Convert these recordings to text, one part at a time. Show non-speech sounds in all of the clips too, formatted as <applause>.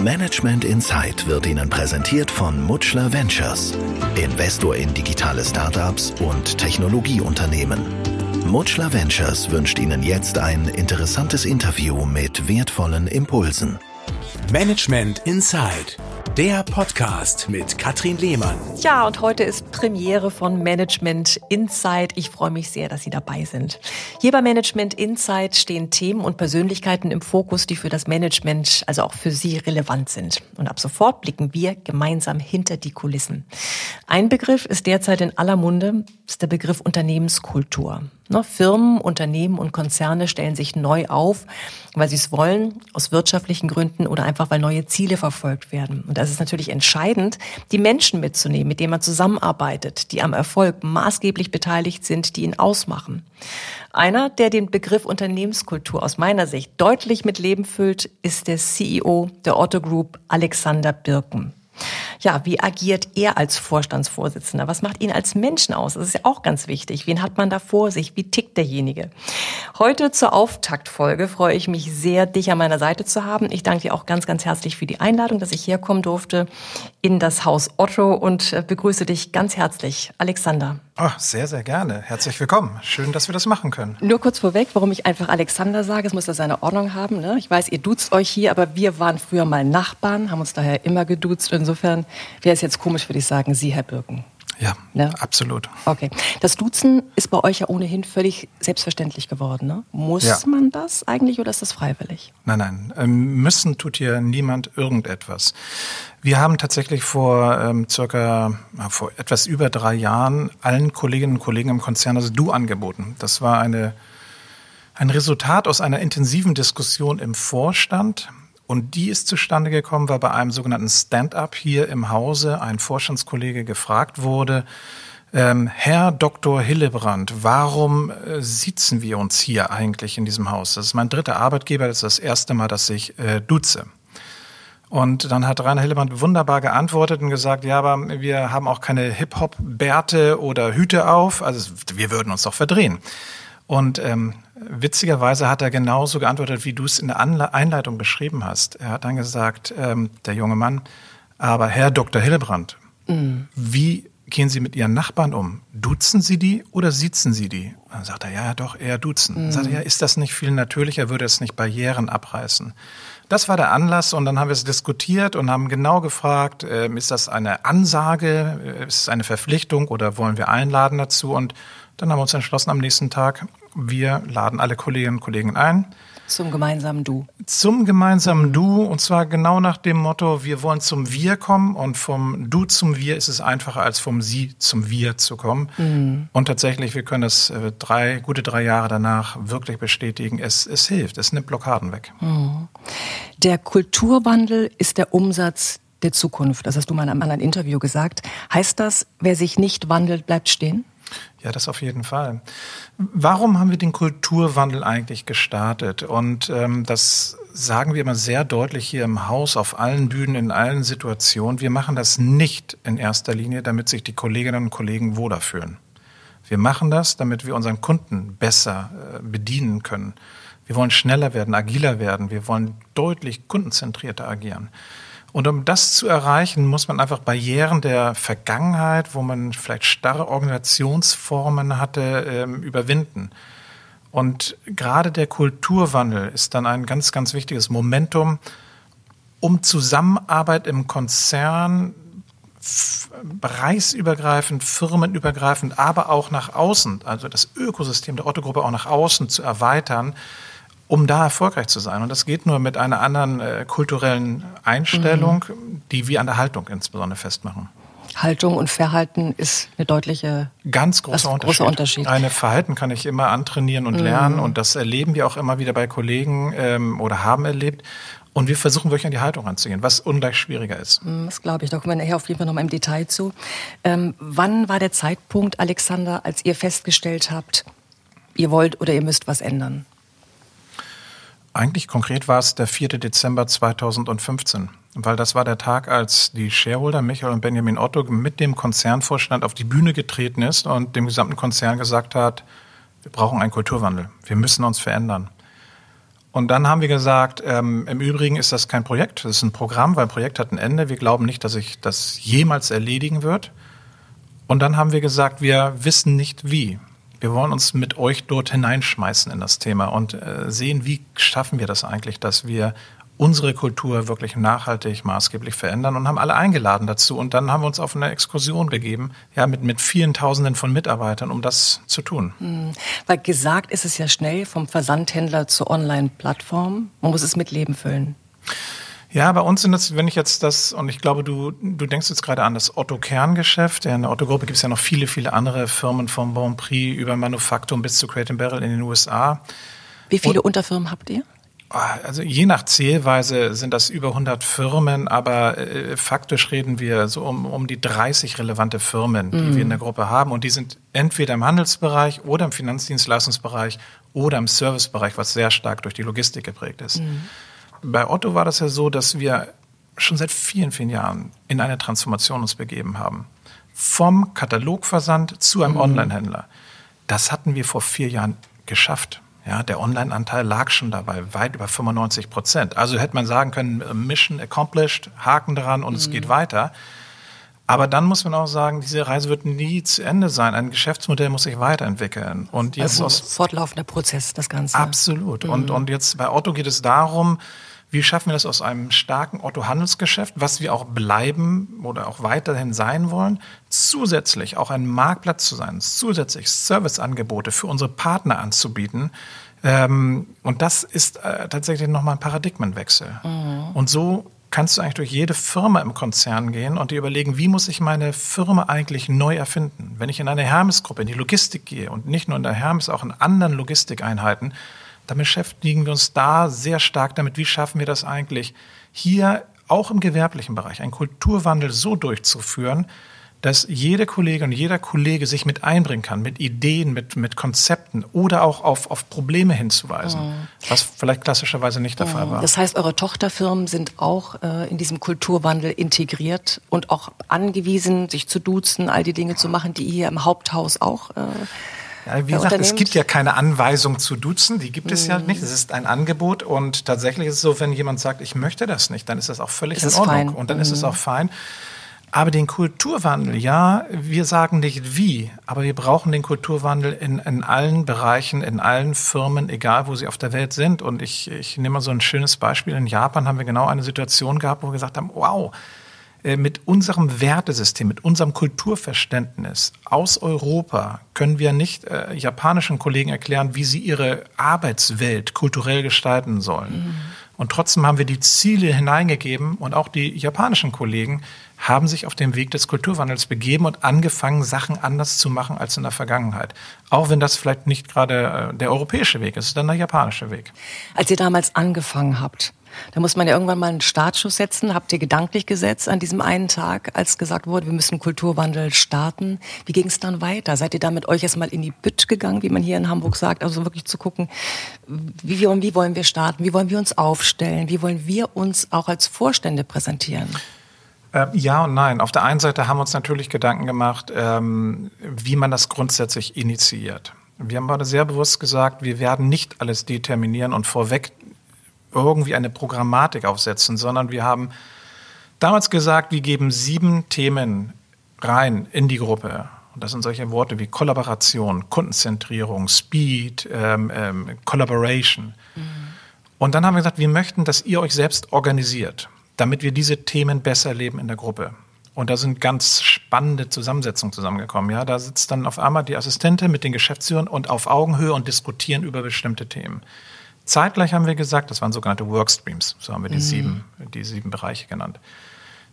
Management Insight wird Ihnen präsentiert von Mutschler Ventures, Investor in digitale Startups und Technologieunternehmen. Mutschler Ventures wünscht Ihnen jetzt ein interessantes Interview mit wertvollen Impulsen. Management Insight der Podcast mit Katrin Lehmann. Ja, und heute ist Premiere von Management Insight. Ich freue mich sehr, dass Sie dabei sind. Hier bei Management Insight stehen Themen und Persönlichkeiten im Fokus, die für das Management, also auch für Sie relevant sind. Und ab sofort blicken wir gemeinsam hinter die Kulissen. Ein Begriff ist derzeit in aller Munde, ist der Begriff Unternehmenskultur. Ne, Firmen, Unternehmen und Konzerne stellen sich neu auf, weil sie es wollen, aus wirtschaftlichen Gründen oder einfach, weil neue Ziele verfolgt werden. Und das ist natürlich entscheidend, die Menschen mitzunehmen, mit denen man zusammenarbeitet, die am Erfolg maßgeblich beteiligt sind, die ihn ausmachen. Einer, der den Begriff Unternehmenskultur aus meiner Sicht deutlich mit Leben füllt, ist der CEO der Otto Group, Alexander Birken. Ja, wie agiert er als Vorstandsvorsitzender? Was macht ihn als Menschen aus? Das ist ja auch ganz wichtig. Wen hat man da vor sich? Wie tickt derjenige? Heute zur Auftaktfolge freue ich mich sehr, dich an meiner Seite zu haben. Ich danke dir auch ganz, ganz herzlich für die Einladung, dass ich herkommen durfte in das Haus Otto und äh, begrüße dich ganz herzlich, Alexander. Oh, sehr, sehr gerne. Herzlich willkommen. Schön, dass wir das machen können. Nur kurz vorweg, warum ich einfach Alexander sage, es muss ja seine Ordnung haben. Ne? Ich weiß, ihr duzt euch hier, aber wir waren früher mal Nachbarn, haben uns daher immer geduzt. Insofern wäre es jetzt komisch, würde ich sagen, Sie, Herr Birken. Ja, ja, absolut. Okay. Das Duzen ist bei euch ja ohnehin völlig selbstverständlich geworden. Ne? Muss ja. man das eigentlich oder ist das freiwillig? Nein, nein. Ähm, müssen tut hier niemand irgendetwas. Wir haben tatsächlich vor ähm, circa vor etwas über drei Jahren allen Kolleginnen und Kollegen im Konzern das Du angeboten. Das war eine ein Resultat aus einer intensiven Diskussion im Vorstand und die ist zustande gekommen, weil bei einem sogenannten Stand-up hier im Hause ein Vorstandskollege gefragt wurde, ähm, Herr Dr. Hillebrand, warum äh, sitzen wir uns hier eigentlich in diesem Haus? Das ist mein dritter Arbeitgeber, das ist das erste Mal, dass ich äh, duze. Und dann hat Rainer Hillebrand wunderbar geantwortet und gesagt, ja, aber wir haben auch keine Hip-Hop-Bärte oder Hüte auf, also wir würden uns doch verdrehen. Und ähm, witzigerweise hat er genauso geantwortet, wie du es in der Anle Einleitung beschrieben hast. Er hat dann gesagt, ähm, der junge Mann, aber Herr Dr. Hillebrand, mhm. wie gehen Sie mit Ihren Nachbarn um? Duzen Sie die oder sitzen Sie die? Dann sagt er, ja, ja, doch, eher duzen. Mhm. Dann sagt er, ja, ist das nicht viel natürlicher, würde es nicht Barrieren abreißen? Das war der Anlass und dann haben wir es diskutiert und haben genau gefragt, äh, ist das eine Ansage, äh, ist es eine Verpflichtung oder wollen wir einladen dazu? Und dann haben wir uns entschlossen, am nächsten Tag, wir laden alle Kolleginnen und Kollegen ein. Zum gemeinsamen Du. Zum gemeinsamen Du und zwar genau nach dem Motto, wir wollen zum Wir kommen und vom Du zum Wir ist es einfacher als vom Sie zum Wir zu kommen. Mhm. Und tatsächlich, wir können das äh, drei, gute drei Jahre danach wirklich bestätigen, es, es hilft, es nimmt Blockaden weg. Mhm. Der Kulturwandel ist der Umsatz der Zukunft. Das hast du mal in einem anderen Interview gesagt. Heißt das, wer sich nicht wandelt, bleibt stehen? Ja, das auf jeden Fall. Warum haben wir den Kulturwandel eigentlich gestartet? Und ähm, das sagen wir immer sehr deutlich hier im Haus, auf allen Bühnen, in allen Situationen. Wir machen das nicht in erster Linie, damit sich die Kolleginnen und Kollegen wohler fühlen. Wir machen das, damit wir unseren Kunden besser äh, bedienen können. Wir wollen schneller werden, agiler werden. Wir wollen deutlich kundenzentrierter agieren. Und um das zu erreichen, muss man einfach Barrieren der Vergangenheit, wo man vielleicht starre Organisationsformen hatte, ähm, überwinden. Und gerade der Kulturwandel ist dann ein ganz, ganz wichtiges Momentum, um Zusammenarbeit im Konzern bereichsübergreifend, firmenübergreifend, aber auch nach außen, also das Ökosystem der Otto-Gruppe auch nach außen zu erweitern, um da erfolgreich zu sein. Und das geht nur mit einer anderen äh, kulturellen Einstellung, mhm. die wir an der Haltung insbesondere festmachen. Haltung und Verhalten ist eine deutliche ganz großer Unterschied. großer Unterschied. Eine Verhalten kann ich immer antrainieren und mhm. lernen und das erleben wir auch immer wieder bei Kollegen ähm, oder haben erlebt. Und wir versuchen wirklich an die Haltung ranzugehen, was ungleich schwieriger ist. Mhm, das glaube ich. Da kommen wir nachher auf jeden Fall noch mal im Detail zu. Ähm, wann war der Zeitpunkt, Alexander, als ihr festgestellt habt, ihr wollt oder ihr müsst was ändern? Eigentlich konkret war es der 4. Dezember 2015, weil das war der Tag, als die Shareholder Michael und Benjamin Otto mit dem Konzernvorstand auf die Bühne getreten ist und dem gesamten Konzern gesagt hat, wir brauchen einen Kulturwandel, wir müssen uns verändern. Und dann haben wir gesagt, ähm, im Übrigen ist das kein Projekt, das ist ein Programm, weil ein Projekt hat ein Ende. Wir glauben nicht, dass sich das jemals erledigen wird. Und dann haben wir gesagt, wir wissen nicht wie. Wir wollen uns mit euch dort hineinschmeißen in das Thema und äh, sehen, wie schaffen wir das eigentlich, dass wir unsere Kultur wirklich nachhaltig, maßgeblich verändern und haben alle eingeladen dazu. Und dann haben wir uns auf eine Exkursion begeben, ja, mit, mit vielen Tausenden von Mitarbeitern, um das zu tun. Mhm. Weil gesagt ist es ja schnell vom Versandhändler zur Online-Plattform. Man muss es mit Leben füllen. Ja, bei uns sind es, wenn ich jetzt das, und ich glaube, du, du denkst jetzt gerade an das Otto-Kerngeschäft. In der Otto-Gruppe gibt es ja noch viele, viele andere Firmen vom Bon Prix über Manufaktum bis zu Crate Barrel in den USA. Wie viele und, Unterfirmen habt ihr? Ah, also je nach Zählweise sind das über 100 Firmen, aber äh, faktisch reden wir so um, um die 30 relevante Firmen, die mm. wir in der Gruppe haben. Und die sind entweder im Handelsbereich oder im Finanzdienstleistungsbereich oder im Servicebereich, was sehr stark durch die Logistik geprägt ist. Mm. Bei Otto war das ja so, dass wir schon seit vielen, vielen Jahren in eine Transformation uns begeben haben. Vom Katalogversand zu einem mhm. Online-Händler. Das hatten wir vor vier Jahren geschafft. Ja, der Online-Anteil lag schon dabei, weit über 95 Prozent. Also hätte man sagen können, Mission accomplished, Haken dran und mhm. es geht weiter. Aber dann muss man auch sagen, diese Reise wird nie zu Ende sein. Ein Geschäftsmodell muss sich weiterentwickeln. Und jetzt also fortlaufender Prozess, das Ganze. Absolut. Mhm. Und, und jetzt bei Otto geht es darum, wie schaffen wir das aus einem starken Otto-Handelsgeschäft, was wir auch bleiben oder auch weiterhin sein wollen, zusätzlich auch ein Marktplatz zu sein, zusätzlich Serviceangebote für unsere Partner anzubieten. Ähm, und das ist äh, tatsächlich nochmal ein Paradigmenwechsel. Mhm. Und so kannst du eigentlich durch jede Firma im Konzern gehen und dir überlegen, wie muss ich meine Firma eigentlich neu erfinden? Wenn ich in eine Hermes-Gruppe, in die Logistik gehe und nicht nur in der Hermes, auch in anderen Logistikeinheiten, dann beschäftigen wir uns da sehr stark damit, wie schaffen wir das eigentlich, hier auch im gewerblichen Bereich einen Kulturwandel so durchzuführen, dass jede Kollegin und jeder Kollege sich mit einbringen kann, mit Ideen, mit, mit Konzepten oder auch auf, auf Probleme hinzuweisen, mhm. was vielleicht klassischerweise nicht der mhm. Fall war. Das heißt, eure Tochterfirmen sind auch äh, in diesem Kulturwandel integriert und auch angewiesen, sich zu duzen, all die Dinge zu machen, die ihr hier im Haupthaus auch äh, ja, wie gesagt, es gibt ja keine Anweisung zu duzen, die gibt es mhm. ja nicht. Es ist ein Angebot und tatsächlich ist es so, wenn jemand sagt, ich möchte das nicht, dann ist das auch völlig ist in Ordnung und dann mhm. ist es mhm. auch fein. Aber den Kulturwandel, ja, wir sagen nicht wie, aber wir brauchen den Kulturwandel in, in allen Bereichen, in allen Firmen, egal wo sie auf der Welt sind. Und ich, ich nehme mal so ein schönes Beispiel. In Japan haben wir genau eine Situation gehabt, wo wir gesagt haben, wow, mit unserem Wertesystem, mit unserem Kulturverständnis aus Europa können wir nicht äh, japanischen Kollegen erklären, wie sie ihre Arbeitswelt kulturell gestalten sollen. Mhm. Und trotzdem haben wir die Ziele hineingegeben und auch die japanischen Kollegen haben sich auf den Weg des Kulturwandels begeben und angefangen, Sachen anders zu machen als in der Vergangenheit. Auch wenn das vielleicht nicht gerade äh, der europäische Weg ist, dann der japanische Weg. Als ihr damals angefangen habt, da muss man ja irgendwann mal einen Startschuss setzen. Habt ihr gedanklich gesetzt an diesem einen Tag, als gesagt wurde, wir müssen Kulturwandel starten? Wie ging es dann weiter? Seid ihr da mit euch erstmal in die Bütt gegangen, wie man hier in Hamburg sagt? Also wirklich zu gucken, wie, wie, wie wollen wir starten? Wie wollen wir uns aufstellen? Wie wollen wir uns auch als Vorstände präsentieren? Ähm, ja und nein. Auf der einen Seite haben wir uns natürlich Gedanken gemacht, ähm, wie man das grundsätzlich initiiert. Wir haben aber sehr bewusst gesagt, wir werden nicht alles determinieren und vorweg irgendwie eine Programmatik aufsetzen, sondern wir haben damals gesagt, wir geben sieben Themen rein in die Gruppe. Und das sind solche Worte wie Kollaboration, Kundenzentrierung, Speed, ähm, ähm, Collaboration. Mhm. Und dann haben wir gesagt, wir möchten, dass ihr euch selbst organisiert, damit wir diese Themen besser leben in der Gruppe. Und da sind ganz spannende Zusammensetzungen zusammengekommen. Ja, da sitzt dann auf einmal die Assistentin mit den Geschäftsführern und auf Augenhöhe und diskutieren über bestimmte Themen. Zeitgleich haben wir gesagt, das waren sogenannte Workstreams, so haben wir die, mhm. sieben, die sieben Bereiche genannt.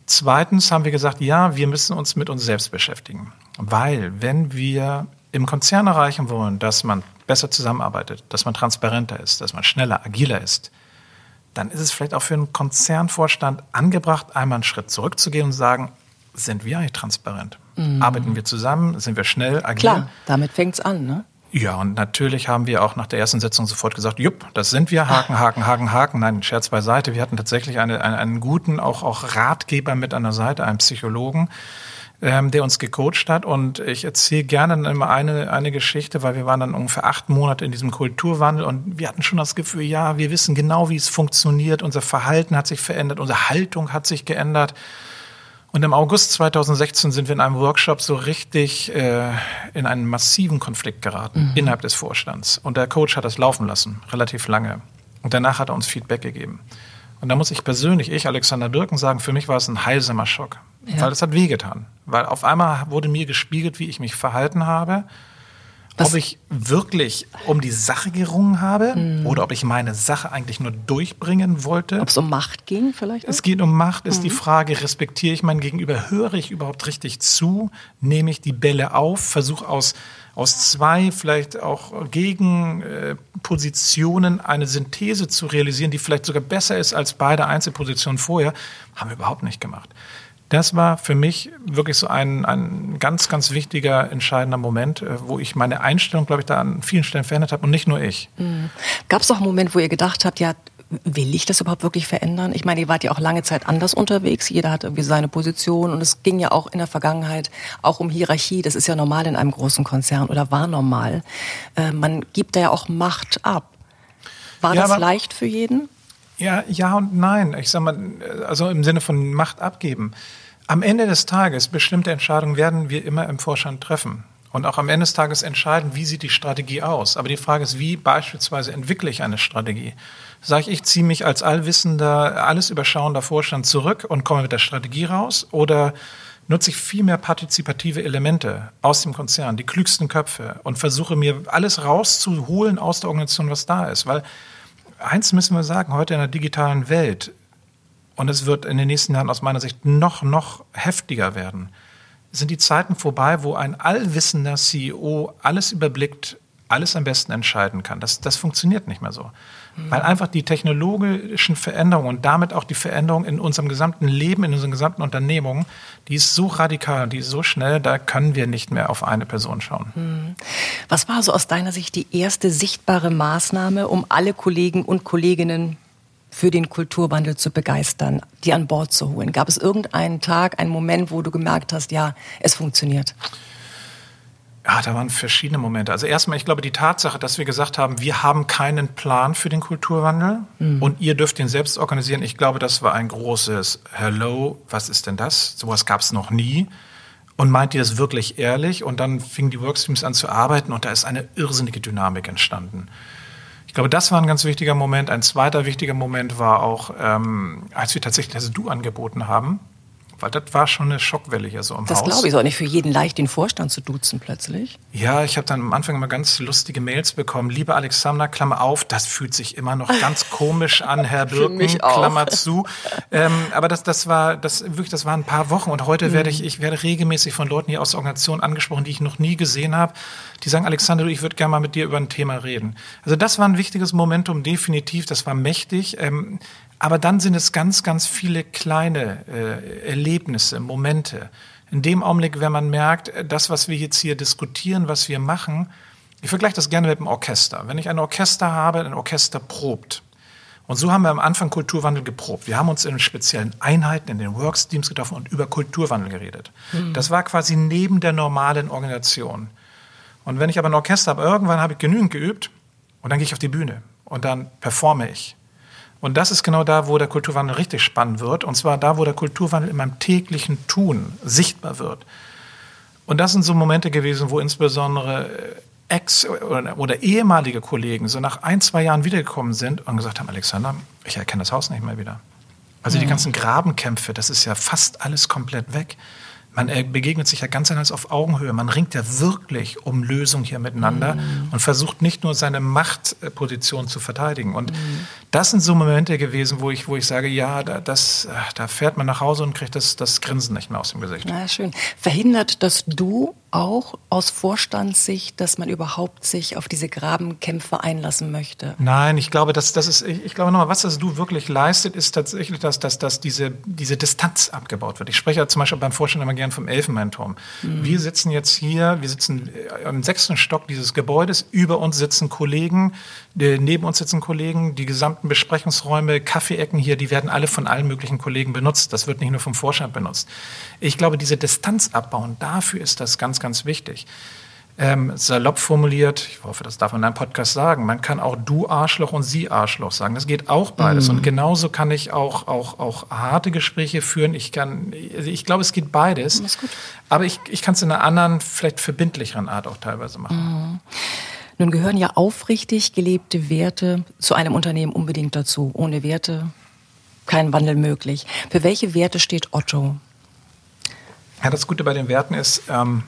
Zweitens haben wir gesagt, ja, wir müssen uns mit uns selbst beschäftigen, weil wenn wir im Konzern erreichen wollen, dass man besser zusammenarbeitet, dass man transparenter ist, dass man schneller, agiler ist, dann ist es vielleicht auch für einen Konzernvorstand angebracht, einmal einen Schritt zurückzugehen und zu sagen, sind wir eigentlich transparent? Mhm. Arbeiten wir zusammen? Sind wir schnell, agil? Klar, damit fängt es an, ne? Ja, und natürlich haben wir auch nach der ersten Sitzung sofort gesagt, jupp, das sind wir, Haken, Haken, Haken, Haken. Nein, Scherz beiseite. Wir hatten tatsächlich eine, eine, einen guten, auch, auch Ratgeber mit an der Seite, einen Psychologen, ähm, der uns gecoacht hat. Und ich erzähle gerne immer eine, eine Geschichte, weil wir waren dann ungefähr acht Monate in diesem Kulturwandel und wir hatten schon das Gefühl, ja, wir wissen genau, wie es funktioniert. Unser Verhalten hat sich verändert, unsere Haltung hat sich geändert. Und im August 2016 sind wir in einem Workshop so richtig äh, in einen massiven Konflikt geraten mhm. innerhalb des Vorstands. Und der Coach hat das laufen lassen, relativ lange. Und danach hat er uns Feedback gegeben. Und da muss ich persönlich, ich, Alexander Birken, sagen, für mich war es ein heilsamer Schock. Ja. Weil es hat wehgetan. Weil auf einmal wurde mir gespiegelt, wie ich mich verhalten habe was? Ob ich wirklich um die Sache gerungen habe mhm. oder ob ich meine Sache eigentlich nur durchbringen wollte. Ob es um Macht ging vielleicht? Auch? Es geht um Macht, ist mhm. die Frage, respektiere ich mein Gegenüber, höre ich überhaupt richtig zu, nehme ich die Bälle auf, versuche aus, aus zwei vielleicht auch Gegenpositionen eine Synthese zu realisieren, die vielleicht sogar besser ist als beide Einzelpositionen vorher, haben wir überhaupt nicht gemacht das war für mich wirklich so ein, ein ganz, ganz wichtiger, entscheidender Moment, äh, wo ich meine Einstellung, glaube ich, da an vielen Stellen verändert habe und nicht nur ich. Mhm. Gab es auch einen Moment, wo ihr gedacht habt, ja, will ich das überhaupt wirklich verändern? Ich meine, ihr wart ja auch lange Zeit anders unterwegs. Jeder hat irgendwie seine Position und es ging ja auch in der Vergangenheit auch um Hierarchie. Das ist ja normal in einem großen Konzern oder war normal. Äh, man gibt da ja auch Macht ab. War ja, das leicht für jeden? Ja, ja und nein. Ich sag mal, also im Sinne von Macht abgeben. Am Ende des Tages, bestimmte Entscheidungen werden wir immer im Vorstand treffen. Und auch am Ende des Tages entscheiden, wie sieht die Strategie aus. Aber die Frage ist, wie beispielsweise entwickle ich eine Strategie? Sage ich, ich ziehe mich als allwissender, alles überschauender Vorstand zurück und komme mit der Strategie raus? Oder nutze ich viel mehr partizipative Elemente aus dem Konzern, die klügsten Köpfe und versuche mir alles rauszuholen aus der Organisation, was da ist? Weil eins müssen wir sagen, heute in der digitalen Welt, und es wird in den nächsten Jahren aus meiner Sicht noch, noch heftiger werden, sind die Zeiten vorbei, wo ein allwissender CEO alles überblickt, alles am besten entscheiden kann. Das, das funktioniert nicht mehr so. Mhm. Weil einfach die technologischen Veränderungen und damit auch die Veränderung in unserem gesamten Leben, in unseren gesamten Unternehmungen, die ist so radikal, die ist so schnell, da können wir nicht mehr auf eine Person schauen. Mhm. Was war so aus deiner Sicht die erste sichtbare Maßnahme, um alle Kollegen und Kolleginnen für den Kulturwandel zu begeistern, die an Bord zu holen? Gab es irgendeinen Tag, einen Moment, wo du gemerkt hast, ja, es funktioniert? Ja, da waren verschiedene Momente. Also erstmal, ich glaube, die Tatsache, dass wir gesagt haben, wir haben keinen Plan für den Kulturwandel mhm. und ihr dürft ihn selbst organisieren. Ich glaube, das war ein großes Hello, was ist denn das? Sowas gab es noch nie. Und meint ihr das wirklich ehrlich? Und dann fingen die Workstreams an zu arbeiten und da ist eine irrsinnige Dynamik entstanden. Ich glaube, das war ein ganz wichtiger Moment. Ein zweiter wichtiger Moment war auch, ähm, als wir tatsächlich das Du angeboten haben. Weil das war schon eine Schockwelle hier so im das Haus. Das glaube ich, auch nicht für jeden leicht, den Vorstand zu duzen plötzlich. Ja, ich habe dann am Anfang immer ganz lustige Mails bekommen. Liebe Alexander, Klammer auf, das fühlt sich immer noch <laughs> ganz komisch an, Herr Birken, Klammer zu. Ähm, aber das, das war, das wirklich, das waren ein paar Wochen und heute mhm. werde ich, ich werde regelmäßig von Leuten hier aus der Organisation angesprochen, die ich noch nie gesehen habe. Die sagen, Alexander, ich würde gerne mal mit dir über ein Thema reden. Also das war ein wichtiges Momentum, definitiv. Das war mächtig. Ähm, aber dann sind es ganz, ganz viele kleine äh, Erlebnisse, Momente. In dem Augenblick, wenn man merkt, äh, das, was wir jetzt hier diskutieren, was wir machen, ich vergleiche das gerne mit einem Orchester. Wenn ich ein Orchester habe, ein Orchester probt. Und so haben wir am Anfang Kulturwandel geprobt. Wir haben uns in speziellen Einheiten, in den Worksteams getroffen und über Kulturwandel geredet. Mhm. Das war quasi neben der normalen Organisation. Und wenn ich aber ein Orchester habe, irgendwann habe ich genügend geübt und dann gehe ich auf die Bühne und dann performe ich. Und das ist genau da, wo der Kulturwandel richtig spannend wird. Und zwar da, wo der Kulturwandel in meinem täglichen Tun sichtbar wird. Und das sind so Momente gewesen, wo insbesondere äh, Ex- oder, oder, ehemalige Kollegen so nach ein, zwei Jahren wiedergekommen sind und gesagt haben, Alexander, ich erkenne das Haus nicht mehr wieder. Also die ganzen Grabenkämpfe, das ist ja fast alles komplett weg man äh, begegnet sich ja ganz anders auf Augenhöhe. Man ringt ja wirklich um Lösungen hier miteinander mhm. und versucht nicht nur seine Machtposition zu verteidigen. Und mhm. das sind so Momente gewesen, wo ich, wo ich sage, ja, da, das, da fährt man nach Hause und kriegt das, das Grinsen nicht mehr aus dem Gesicht. Na schön. Verhindert das Du auch aus Vorstandssicht, dass man überhaupt sich auf diese Grabenkämpfe einlassen möchte? Nein, ich glaube, dass das ist, ich glaube nochmal, was das du wirklich leistet, ist tatsächlich, dass, dass, dass diese, diese Distanz abgebaut wird. Ich spreche ja zum Beispiel beim Vorstand immer gern vom Elfenbeinturm. Mhm. Wir sitzen jetzt hier, wir sitzen im sechsten Stock dieses Gebäudes, über uns sitzen Kollegen, neben uns sitzen Kollegen, die gesamten Besprechungsräume, Kaffeeecken hier, die werden alle von allen möglichen Kollegen benutzt. Das wird nicht nur vom Vorstand benutzt. Ich glaube, diese Distanz abbauen, dafür ist das ganz, ganz wichtig. Ähm, salopp formuliert, ich hoffe, das darf man in einem Podcast sagen, man kann auch du Arschloch und sie Arschloch sagen. Das geht auch beides. Mhm. Und genauso kann ich auch, auch, auch harte Gespräche führen. Ich kann, also ich glaube, es geht beides. Aber ich, ich kann es in einer anderen, vielleicht verbindlicheren Art auch teilweise machen. Mhm. Nun gehören ja aufrichtig gelebte Werte zu einem Unternehmen unbedingt dazu. Ohne Werte kein Wandel möglich. Für welche Werte steht Otto? Ja, das Gute bei den Werten ist, ähm,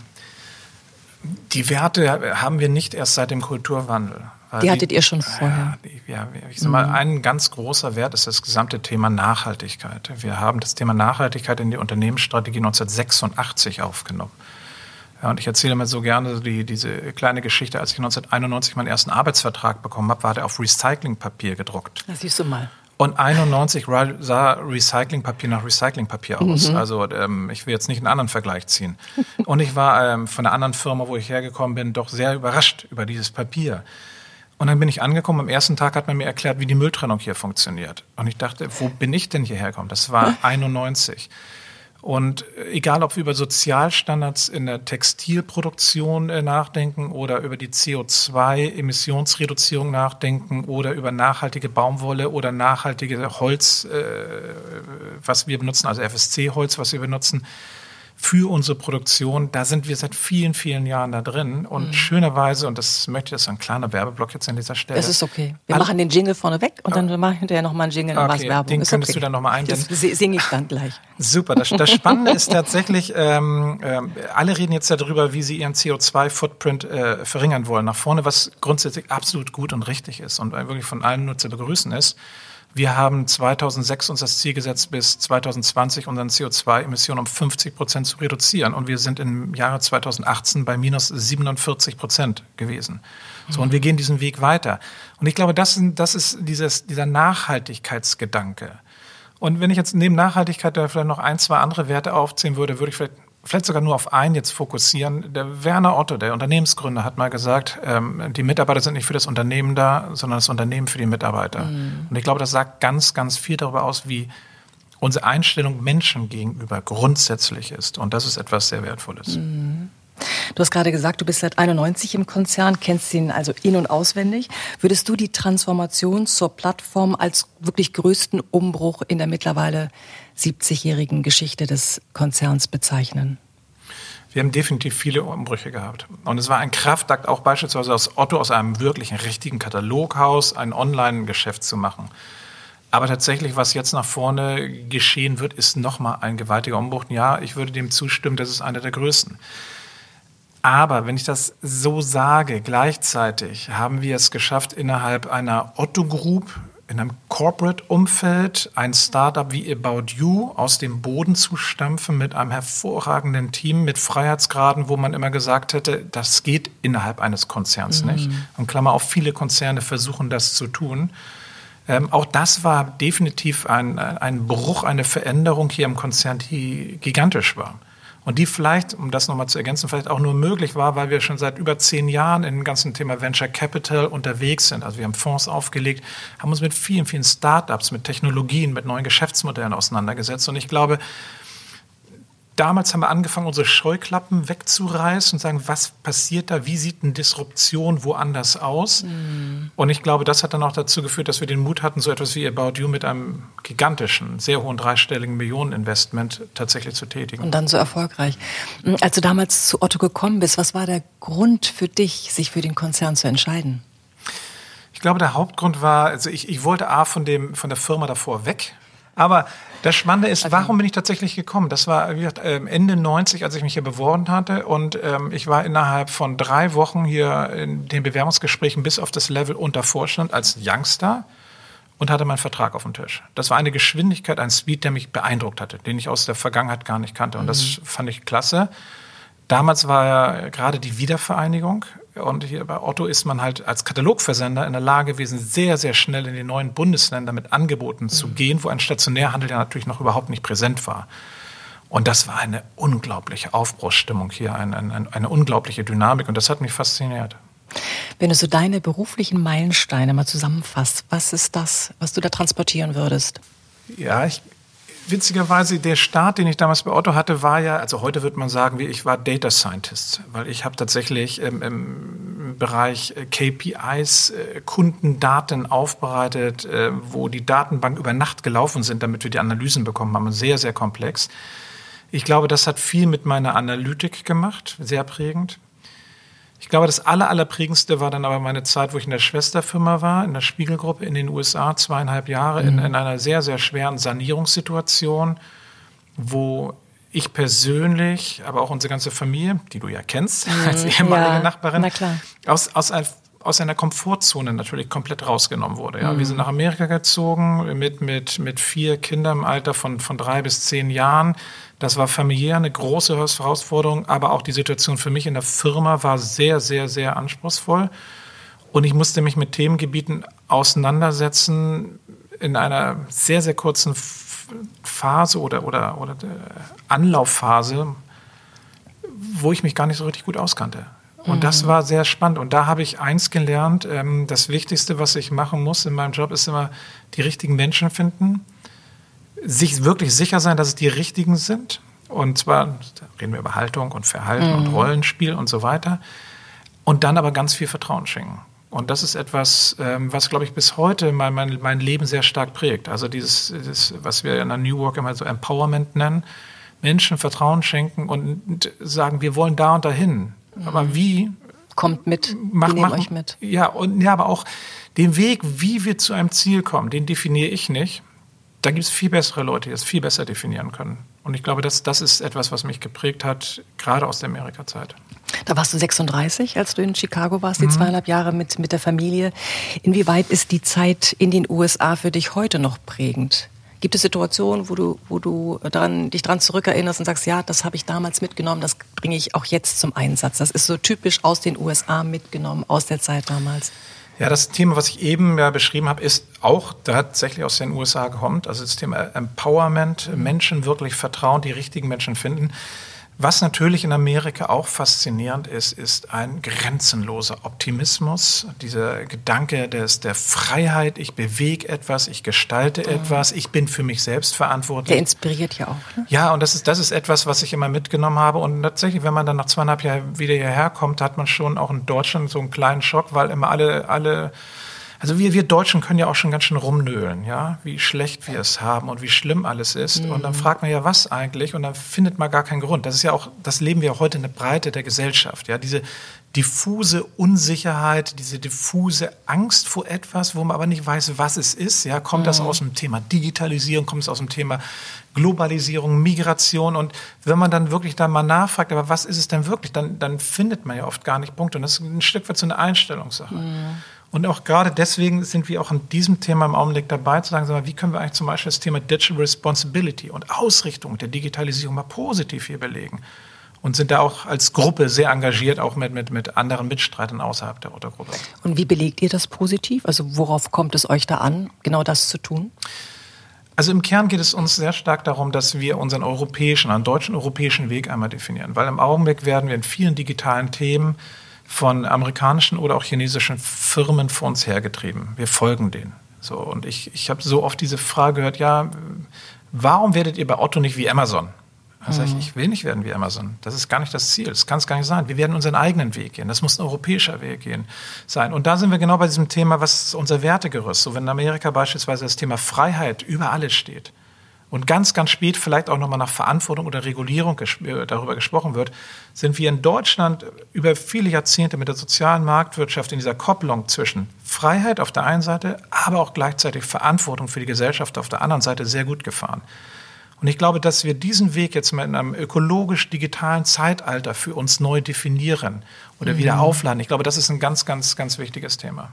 die Werte haben wir nicht erst seit dem Kulturwandel. Die hattet ihr schon vorher. Ja, ich sag mal, mhm. ein ganz großer Wert ist das gesamte Thema Nachhaltigkeit. Wir haben das Thema Nachhaltigkeit in die Unternehmensstrategie 1986 aufgenommen. Ja, und ich erzähle mir so gerne die, diese kleine Geschichte, als ich 1991 meinen ersten Arbeitsvertrag bekommen habe, war der auf Recyclingpapier gedruckt. Das siehst du mal. Und 91 sah Recyclingpapier nach Recyclingpapier aus. Mhm. Also ähm, ich will jetzt nicht einen anderen Vergleich ziehen. Und ich war ähm, von einer anderen Firma, wo ich hergekommen bin, doch sehr überrascht über dieses Papier. Und dann bin ich angekommen. Am ersten Tag hat man mir erklärt, wie die Mülltrennung hier funktioniert. Und ich dachte, wo bin ich denn hierher gekommen? Das war <laughs> 91. Und egal, ob wir über Sozialstandards in der Textilproduktion äh, nachdenken oder über die CO2-Emissionsreduzierung nachdenken oder über nachhaltige Baumwolle oder nachhaltige Holz, äh, was wir benutzen, also FSC-Holz, was wir benutzen, für unsere Produktion. Da sind wir seit vielen, vielen Jahren da drin. Und mhm. schönerweise, und das möchte ich, das ist ein kleiner Werbeblock jetzt an dieser Stelle. Das ist okay. Wir All machen den Jingle vorne weg und dann machen wir hinterher nochmal einen Jingle okay, und Werbung. Den ist könntest okay. du dann nochmal einbinden. Das singe ich dann gleich. <laughs> Super. Das, das Spannende ist <laughs> tatsächlich, ähm, äh, alle reden jetzt darüber, wie sie ihren CO2-Footprint äh, verringern wollen nach vorne, was grundsätzlich absolut gut und richtig ist und wirklich von allen nur zu begrüßen ist. Wir haben 2006 uns das Ziel gesetzt, bis 2020 unseren CO2-Emissionen um 50 Prozent zu reduzieren. Und wir sind im Jahre 2018 bei minus 47 Prozent gewesen. So, und wir gehen diesen Weg weiter. Und ich glaube, das, das ist dieses, dieser Nachhaltigkeitsgedanke. Und wenn ich jetzt neben Nachhaltigkeit da vielleicht noch ein, zwei andere Werte aufzählen würde, würde ich vielleicht vielleicht sogar nur auf einen jetzt fokussieren. Der Werner Otto, der Unternehmensgründer, hat mal gesagt, ähm, die Mitarbeiter sind nicht für das Unternehmen da, sondern das Unternehmen für die Mitarbeiter. Mhm. Und ich glaube, das sagt ganz, ganz viel darüber aus, wie unsere Einstellung Menschen gegenüber grundsätzlich ist. Und das ist etwas sehr Wertvolles. Mhm. Du hast gerade gesagt, du bist seit 91 im Konzern, kennst ihn also in- und auswendig. Würdest du die Transformation zur Plattform als wirklich größten Umbruch in der mittlerweile 70-jährigen Geschichte des Konzerns bezeichnen? Wir haben definitiv viele Umbrüche gehabt. Und es war ein Kraftakt, auch beispielsweise aus Otto, aus einem wirklichen richtigen Kataloghaus, ein Online-Geschäft zu machen. Aber tatsächlich, was jetzt nach vorne geschehen wird, ist nochmal ein gewaltiger Umbruch. Ja, ich würde dem zustimmen, das ist einer der größten. Aber wenn ich das so sage, gleichzeitig haben wir es geschafft, innerhalb einer Otto Group, in einem Corporate-Umfeld, ein Startup wie About You aus dem Boden zu stampfen mit einem hervorragenden Team, mit Freiheitsgraden, wo man immer gesagt hätte, das geht innerhalb eines Konzerns mhm. nicht. Und Klammer auf, viele Konzerne versuchen das zu tun. Ähm, auch das war definitiv ein, ein Bruch, eine Veränderung hier im Konzern, die gigantisch war. Und die vielleicht, um das nochmal zu ergänzen, vielleicht auch nur möglich war, weil wir schon seit über zehn Jahren in dem ganzen Thema Venture Capital unterwegs sind. Also wir haben Fonds aufgelegt, haben uns mit vielen, vielen Startups, mit Technologien, mit neuen Geschäftsmodellen auseinandergesetzt. Und ich glaube, damals haben wir angefangen, unsere Scheuklappen wegzureißen und sagen, was passiert da? Wie sieht eine Disruption woanders aus? Mhm. Und ich glaube, das hat dann auch dazu geführt, dass wir den Mut hatten, so etwas wie About You mit einem gigantischen, sehr hohen dreistelligen Millioneninvestment tatsächlich zu tätigen. Und dann so erfolgreich. Hm, als du damals zu Otto gekommen bist, was war der Grund für dich, sich für den Konzern zu entscheiden? Ich glaube, der Hauptgrund war, also ich, ich wollte A von, dem, von der Firma davor weg. Aber das Spannende ist, warum bin ich tatsächlich gekommen? Das war wie gesagt, ähm, Ende 90, als ich mich hier beworben hatte. Und ähm, ich war innerhalb von drei Wochen hier in den Bewerbungsgesprächen bis auf das Level unter Vorstand als Youngster und hatte meinen Vertrag auf dem Tisch. Das war eine Geschwindigkeit, ein Speed, der mich beeindruckt hatte, den ich aus der Vergangenheit gar nicht kannte. Und das mhm. fand ich klasse. Damals war ja gerade die Wiedervereinigung und hier bei Otto ist man halt als Katalogversender in der Lage gewesen, sehr, sehr schnell in die neuen Bundesländer mit Angeboten mhm. zu gehen, wo ein Stationärhandel ja natürlich noch überhaupt nicht präsent war. Und das war eine unglaubliche Aufbruchsstimmung hier, eine, eine, eine unglaubliche Dynamik und das hat mich fasziniert. Wenn du so deine beruflichen Meilensteine mal zusammenfasst, was ist das, was du da transportieren würdest? Ja, ich, witzigerweise, der Start, den ich damals bei Otto hatte, war ja, also heute würde man sagen, ich war Data Scientist, weil ich habe tatsächlich im, im Bereich äh, KPIs äh, Kundendaten aufbereitet, äh, wo die Datenbank über Nacht gelaufen sind, damit wir die Analysen bekommen haben. Sehr, sehr komplex. Ich glaube, das hat viel mit meiner Analytik gemacht, sehr prägend. Ich glaube, das aller, allerprägendste war dann aber meine Zeit, wo ich in der Schwesterfirma war, in der Spiegelgruppe in den USA, zweieinhalb Jahre, mhm. in, in einer sehr, sehr schweren Sanierungssituation, wo ich persönlich, aber auch unsere ganze Familie, die du ja kennst mhm. <laughs> als ehemalige ja, Nachbarin, aus, aus, aus einer Komfortzone natürlich komplett rausgenommen wurde. Ja. Mhm. Wir sind nach Amerika gezogen mit, mit, mit vier Kindern im Alter von, von drei bis zehn Jahren. Das war familiär eine große Herausforderung, aber auch die Situation für mich in der Firma war sehr, sehr, sehr anspruchsvoll. Und ich musste mich mit Themengebieten auseinandersetzen in einer sehr, sehr kurzen Phase oder, oder, oder Anlaufphase, wo ich mich gar nicht so richtig gut auskannte. Und das mhm. war sehr spannend. Und da habe ich eins gelernt. Ähm, das Wichtigste, was ich machen muss in meinem Job, ist immer die richtigen Menschen finden, sich wirklich sicher sein, dass es die richtigen sind. Und zwar, reden wir über Haltung und Verhalten mhm. und Rollenspiel und so weiter. Und dann aber ganz viel Vertrauen schenken. Und das ist etwas, ähm, was, glaube ich, bis heute mein, mein, mein Leben sehr stark prägt. Also dieses, dieses, was wir in der New Work immer so Empowerment nennen. Menschen Vertrauen schenken und sagen, wir wollen da und dahin. Aber wie? Kommt mit, mach, wir euch mit. Ja, und ja, aber auch den Weg, wie wir zu einem Ziel kommen, den definiere ich nicht. Da gibt es viel bessere Leute, die das viel besser definieren können. Und ich glaube, das, das ist etwas, was mich geprägt hat, gerade aus der Amerika-Zeit. Da warst du 36, als du in Chicago warst, die mhm. zweieinhalb Jahre mit, mit der Familie. Inwieweit ist die Zeit in den USA für dich heute noch prägend? Gibt es Situationen, wo du, wo du daran, dich daran zurückerinnerst und sagst, ja, das habe ich damals mitgenommen, das bringe ich auch jetzt zum Einsatz? Das ist so typisch aus den USA mitgenommen, aus der Zeit damals. Ja, das Thema, was ich eben ja beschrieben habe, ist auch tatsächlich aus den USA gekommen. Also das Thema Empowerment, Menschen wirklich vertrauen, die richtigen Menschen finden. Was natürlich in Amerika auch faszinierend ist, ist ein grenzenloser Optimismus, dieser Gedanke des, der Freiheit, ich bewege etwas, ich gestalte mhm. etwas, ich bin für mich selbst verantwortlich. Der inspiriert ja auch. Ne? Ja, und das ist, das ist etwas, was ich immer mitgenommen habe. Und tatsächlich, wenn man dann nach zweieinhalb Jahren wieder hierher kommt, hat man schon auch in Deutschland so einen kleinen Schock, weil immer alle, alle also wir, wir Deutschen können ja auch schon ganz schön rumnöhlen, ja, wie schlecht wir es haben und wie schlimm alles ist. Mhm. Und dann mhm. fragt man ja, was eigentlich? Und dann findet man gar keinen Grund. Das ist ja auch, das leben wir auch heute in der Breite der Gesellschaft, ja, diese diffuse Unsicherheit, diese diffuse Angst vor etwas, wo man aber nicht weiß, was es ist. Ja, kommt mhm. das aus dem Thema Digitalisierung, kommt es aus dem Thema Globalisierung, Migration und wenn man dann wirklich da mal nachfragt, aber was ist es denn wirklich, dann, dann findet man ja oft gar nicht Punkte und das ist ein Stück weit so eine Einstellungssache. Mhm. Und auch gerade deswegen sind wir auch in diesem Thema im Augenblick dabei, zu sagen, wie können wir eigentlich zum Beispiel das Thema Digital Responsibility und Ausrichtung der Digitalisierung mal positiv hier belegen. Und sind da auch als Gruppe sehr engagiert, auch mit, mit, mit anderen Mitstreitern außerhalb der Otto-Gruppe. Und wie belegt ihr das positiv? Also worauf kommt es euch da an, genau das zu tun? Also im Kern geht es uns sehr stark darum, dass wir unseren europäischen, einen deutschen europäischen Weg einmal definieren. Weil im Augenblick werden wir in vielen digitalen Themen von amerikanischen oder auch chinesischen Firmen vor uns hergetrieben. Wir folgen denen. So, und ich, ich habe so oft diese Frage gehört, ja, warum werdet ihr bei Otto nicht wie Amazon? Also mhm. ich, ich will nicht werden wie Amazon. Das ist gar nicht das Ziel. Das kann es gar nicht sein. Wir werden unseren eigenen Weg gehen. Das muss ein europäischer Weg gehen, sein. Und da sind wir genau bei diesem Thema, was ist unser Wertegerüst? So, wenn in Amerika beispielsweise das Thema Freiheit über alles steht, und ganz, ganz spät vielleicht auch nochmal nach Verantwortung oder Regulierung ges äh, darüber gesprochen wird, sind wir in Deutschland über viele Jahrzehnte mit der sozialen Marktwirtschaft in dieser Kopplung zwischen Freiheit auf der einen Seite, aber auch gleichzeitig Verantwortung für die Gesellschaft auf der anderen Seite sehr gut gefahren. Und ich glaube, dass wir diesen Weg jetzt mal in einem ökologisch-digitalen Zeitalter für uns neu definieren oder mhm. wieder aufladen. Ich glaube, das ist ein ganz, ganz, ganz wichtiges Thema.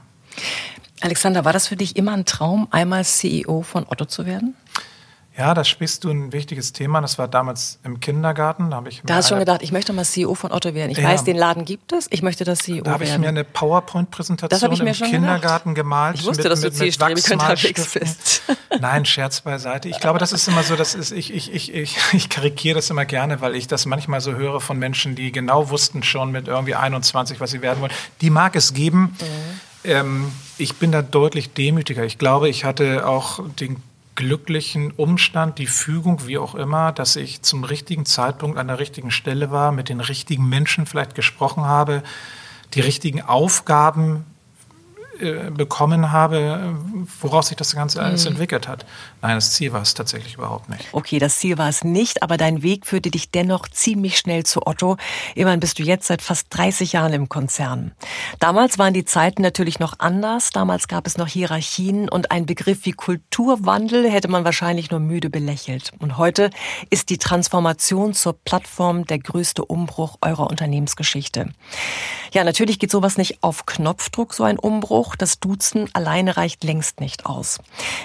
Alexander, war das für dich immer ein Traum, einmal CEO von Otto zu werden? Ja, da sprichst du ein wichtiges Thema. Das war damals im Kindergarten. Da, habe ich da hast du schon gedacht, ich möchte mal CEO von Otto werden. Ich ja. weiß, den Laden gibt es. Ich möchte das CEO da habe ich mir eine PowerPoint-Präsentation im Kindergarten gedacht. gemalt. Ich wusste, mit, dass du zielstrebig unterwegs bist. Nein, Scherz beiseite. Ich glaube, das ist immer so, das ist, ich, ich, ich, ich, ich karikiere das immer gerne, weil ich das manchmal so höre von Menschen, die genau wussten schon mit irgendwie 21, was sie werden wollen. Die mag es geben. Mhm. Ähm, ich bin da deutlich demütiger. Ich glaube, ich hatte auch den glücklichen Umstand, die Fügung, wie auch immer, dass ich zum richtigen Zeitpunkt an der richtigen Stelle war, mit den richtigen Menschen vielleicht gesprochen habe, die richtigen Aufgaben äh, bekommen habe, woraus sich das Ganze alles mhm. entwickelt hat. Nein, das Ziel war es tatsächlich überhaupt nicht. Okay, das Ziel war es nicht, aber dein Weg führte dich dennoch ziemlich schnell zu Otto. Immerhin bist du jetzt seit fast 30 Jahren im Konzern. Damals waren die Zeiten natürlich noch anders. Damals gab es noch Hierarchien und ein Begriff wie Kulturwandel hätte man wahrscheinlich nur müde belächelt. Und heute ist die Transformation zur Plattform der größte Umbruch eurer Unternehmensgeschichte. Ja, natürlich geht sowas nicht auf Knopfdruck, so ein Umbruch. Das Duzen alleine reicht längst nicht aus.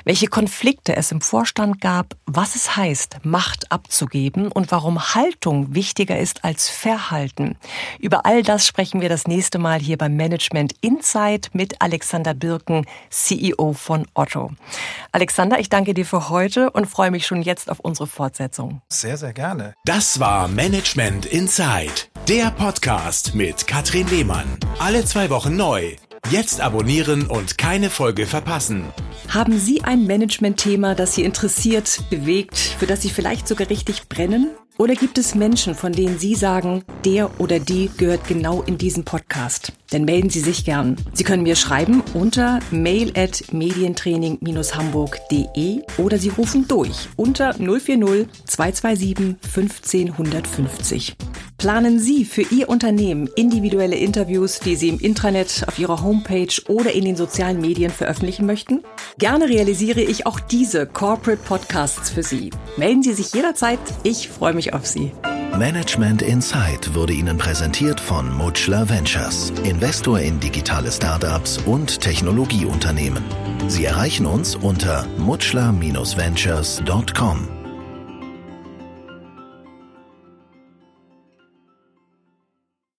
Welche Konflikte es im Vorstand gab, was es heißt, Macht abzugeben und warum Haltung wichtiger ist als Verhalten. Über all das sprechen wir das nächste Mal hier beim Management Insight mit Alexander Birken, CEO von Otto. Alexander, ich danke dir für heute und freue mich schon jetzt auf unsere Fortsetzung. Sehr, sehr gerne. Das war Management Insight, der Podcast mit Katrin Lehmann. Lehmann. Alle zwei Wochen neu. Jetzt abonnieren und keine Folge verpassen. Haben Sie ein Management-Thema, das Sie interessiert, bewegt, für das Sie vielleicht sogar richtig brennen? Oder gibt es Menschen, von denen Sie sagen, der oder die gehört genau in diesen Podcast? Dann melden Sie sich gern. Sie können mir schreiben unter mail at medientraining-hamburg.de oder Sie rufen durch unter 040 227 15 150. Planen Sie für Ihr Unternehmen individuelle Interviews, die Sie im Intranet, auf Ihrer Homepage oder in den sozialen Medien veröffentlichen möchten? Gerne realisiere ich auch diese Corporate Podcasts für Sie. Melden Sie sich jederzeit. Ich freue mich auf Sie. Management Insight wurde Ihnen präsentiert von Mutschler Ventures, Investor in digitale Startups und Technologieunternehmen. Sie erreichen uns unter mutschler-ventures.com.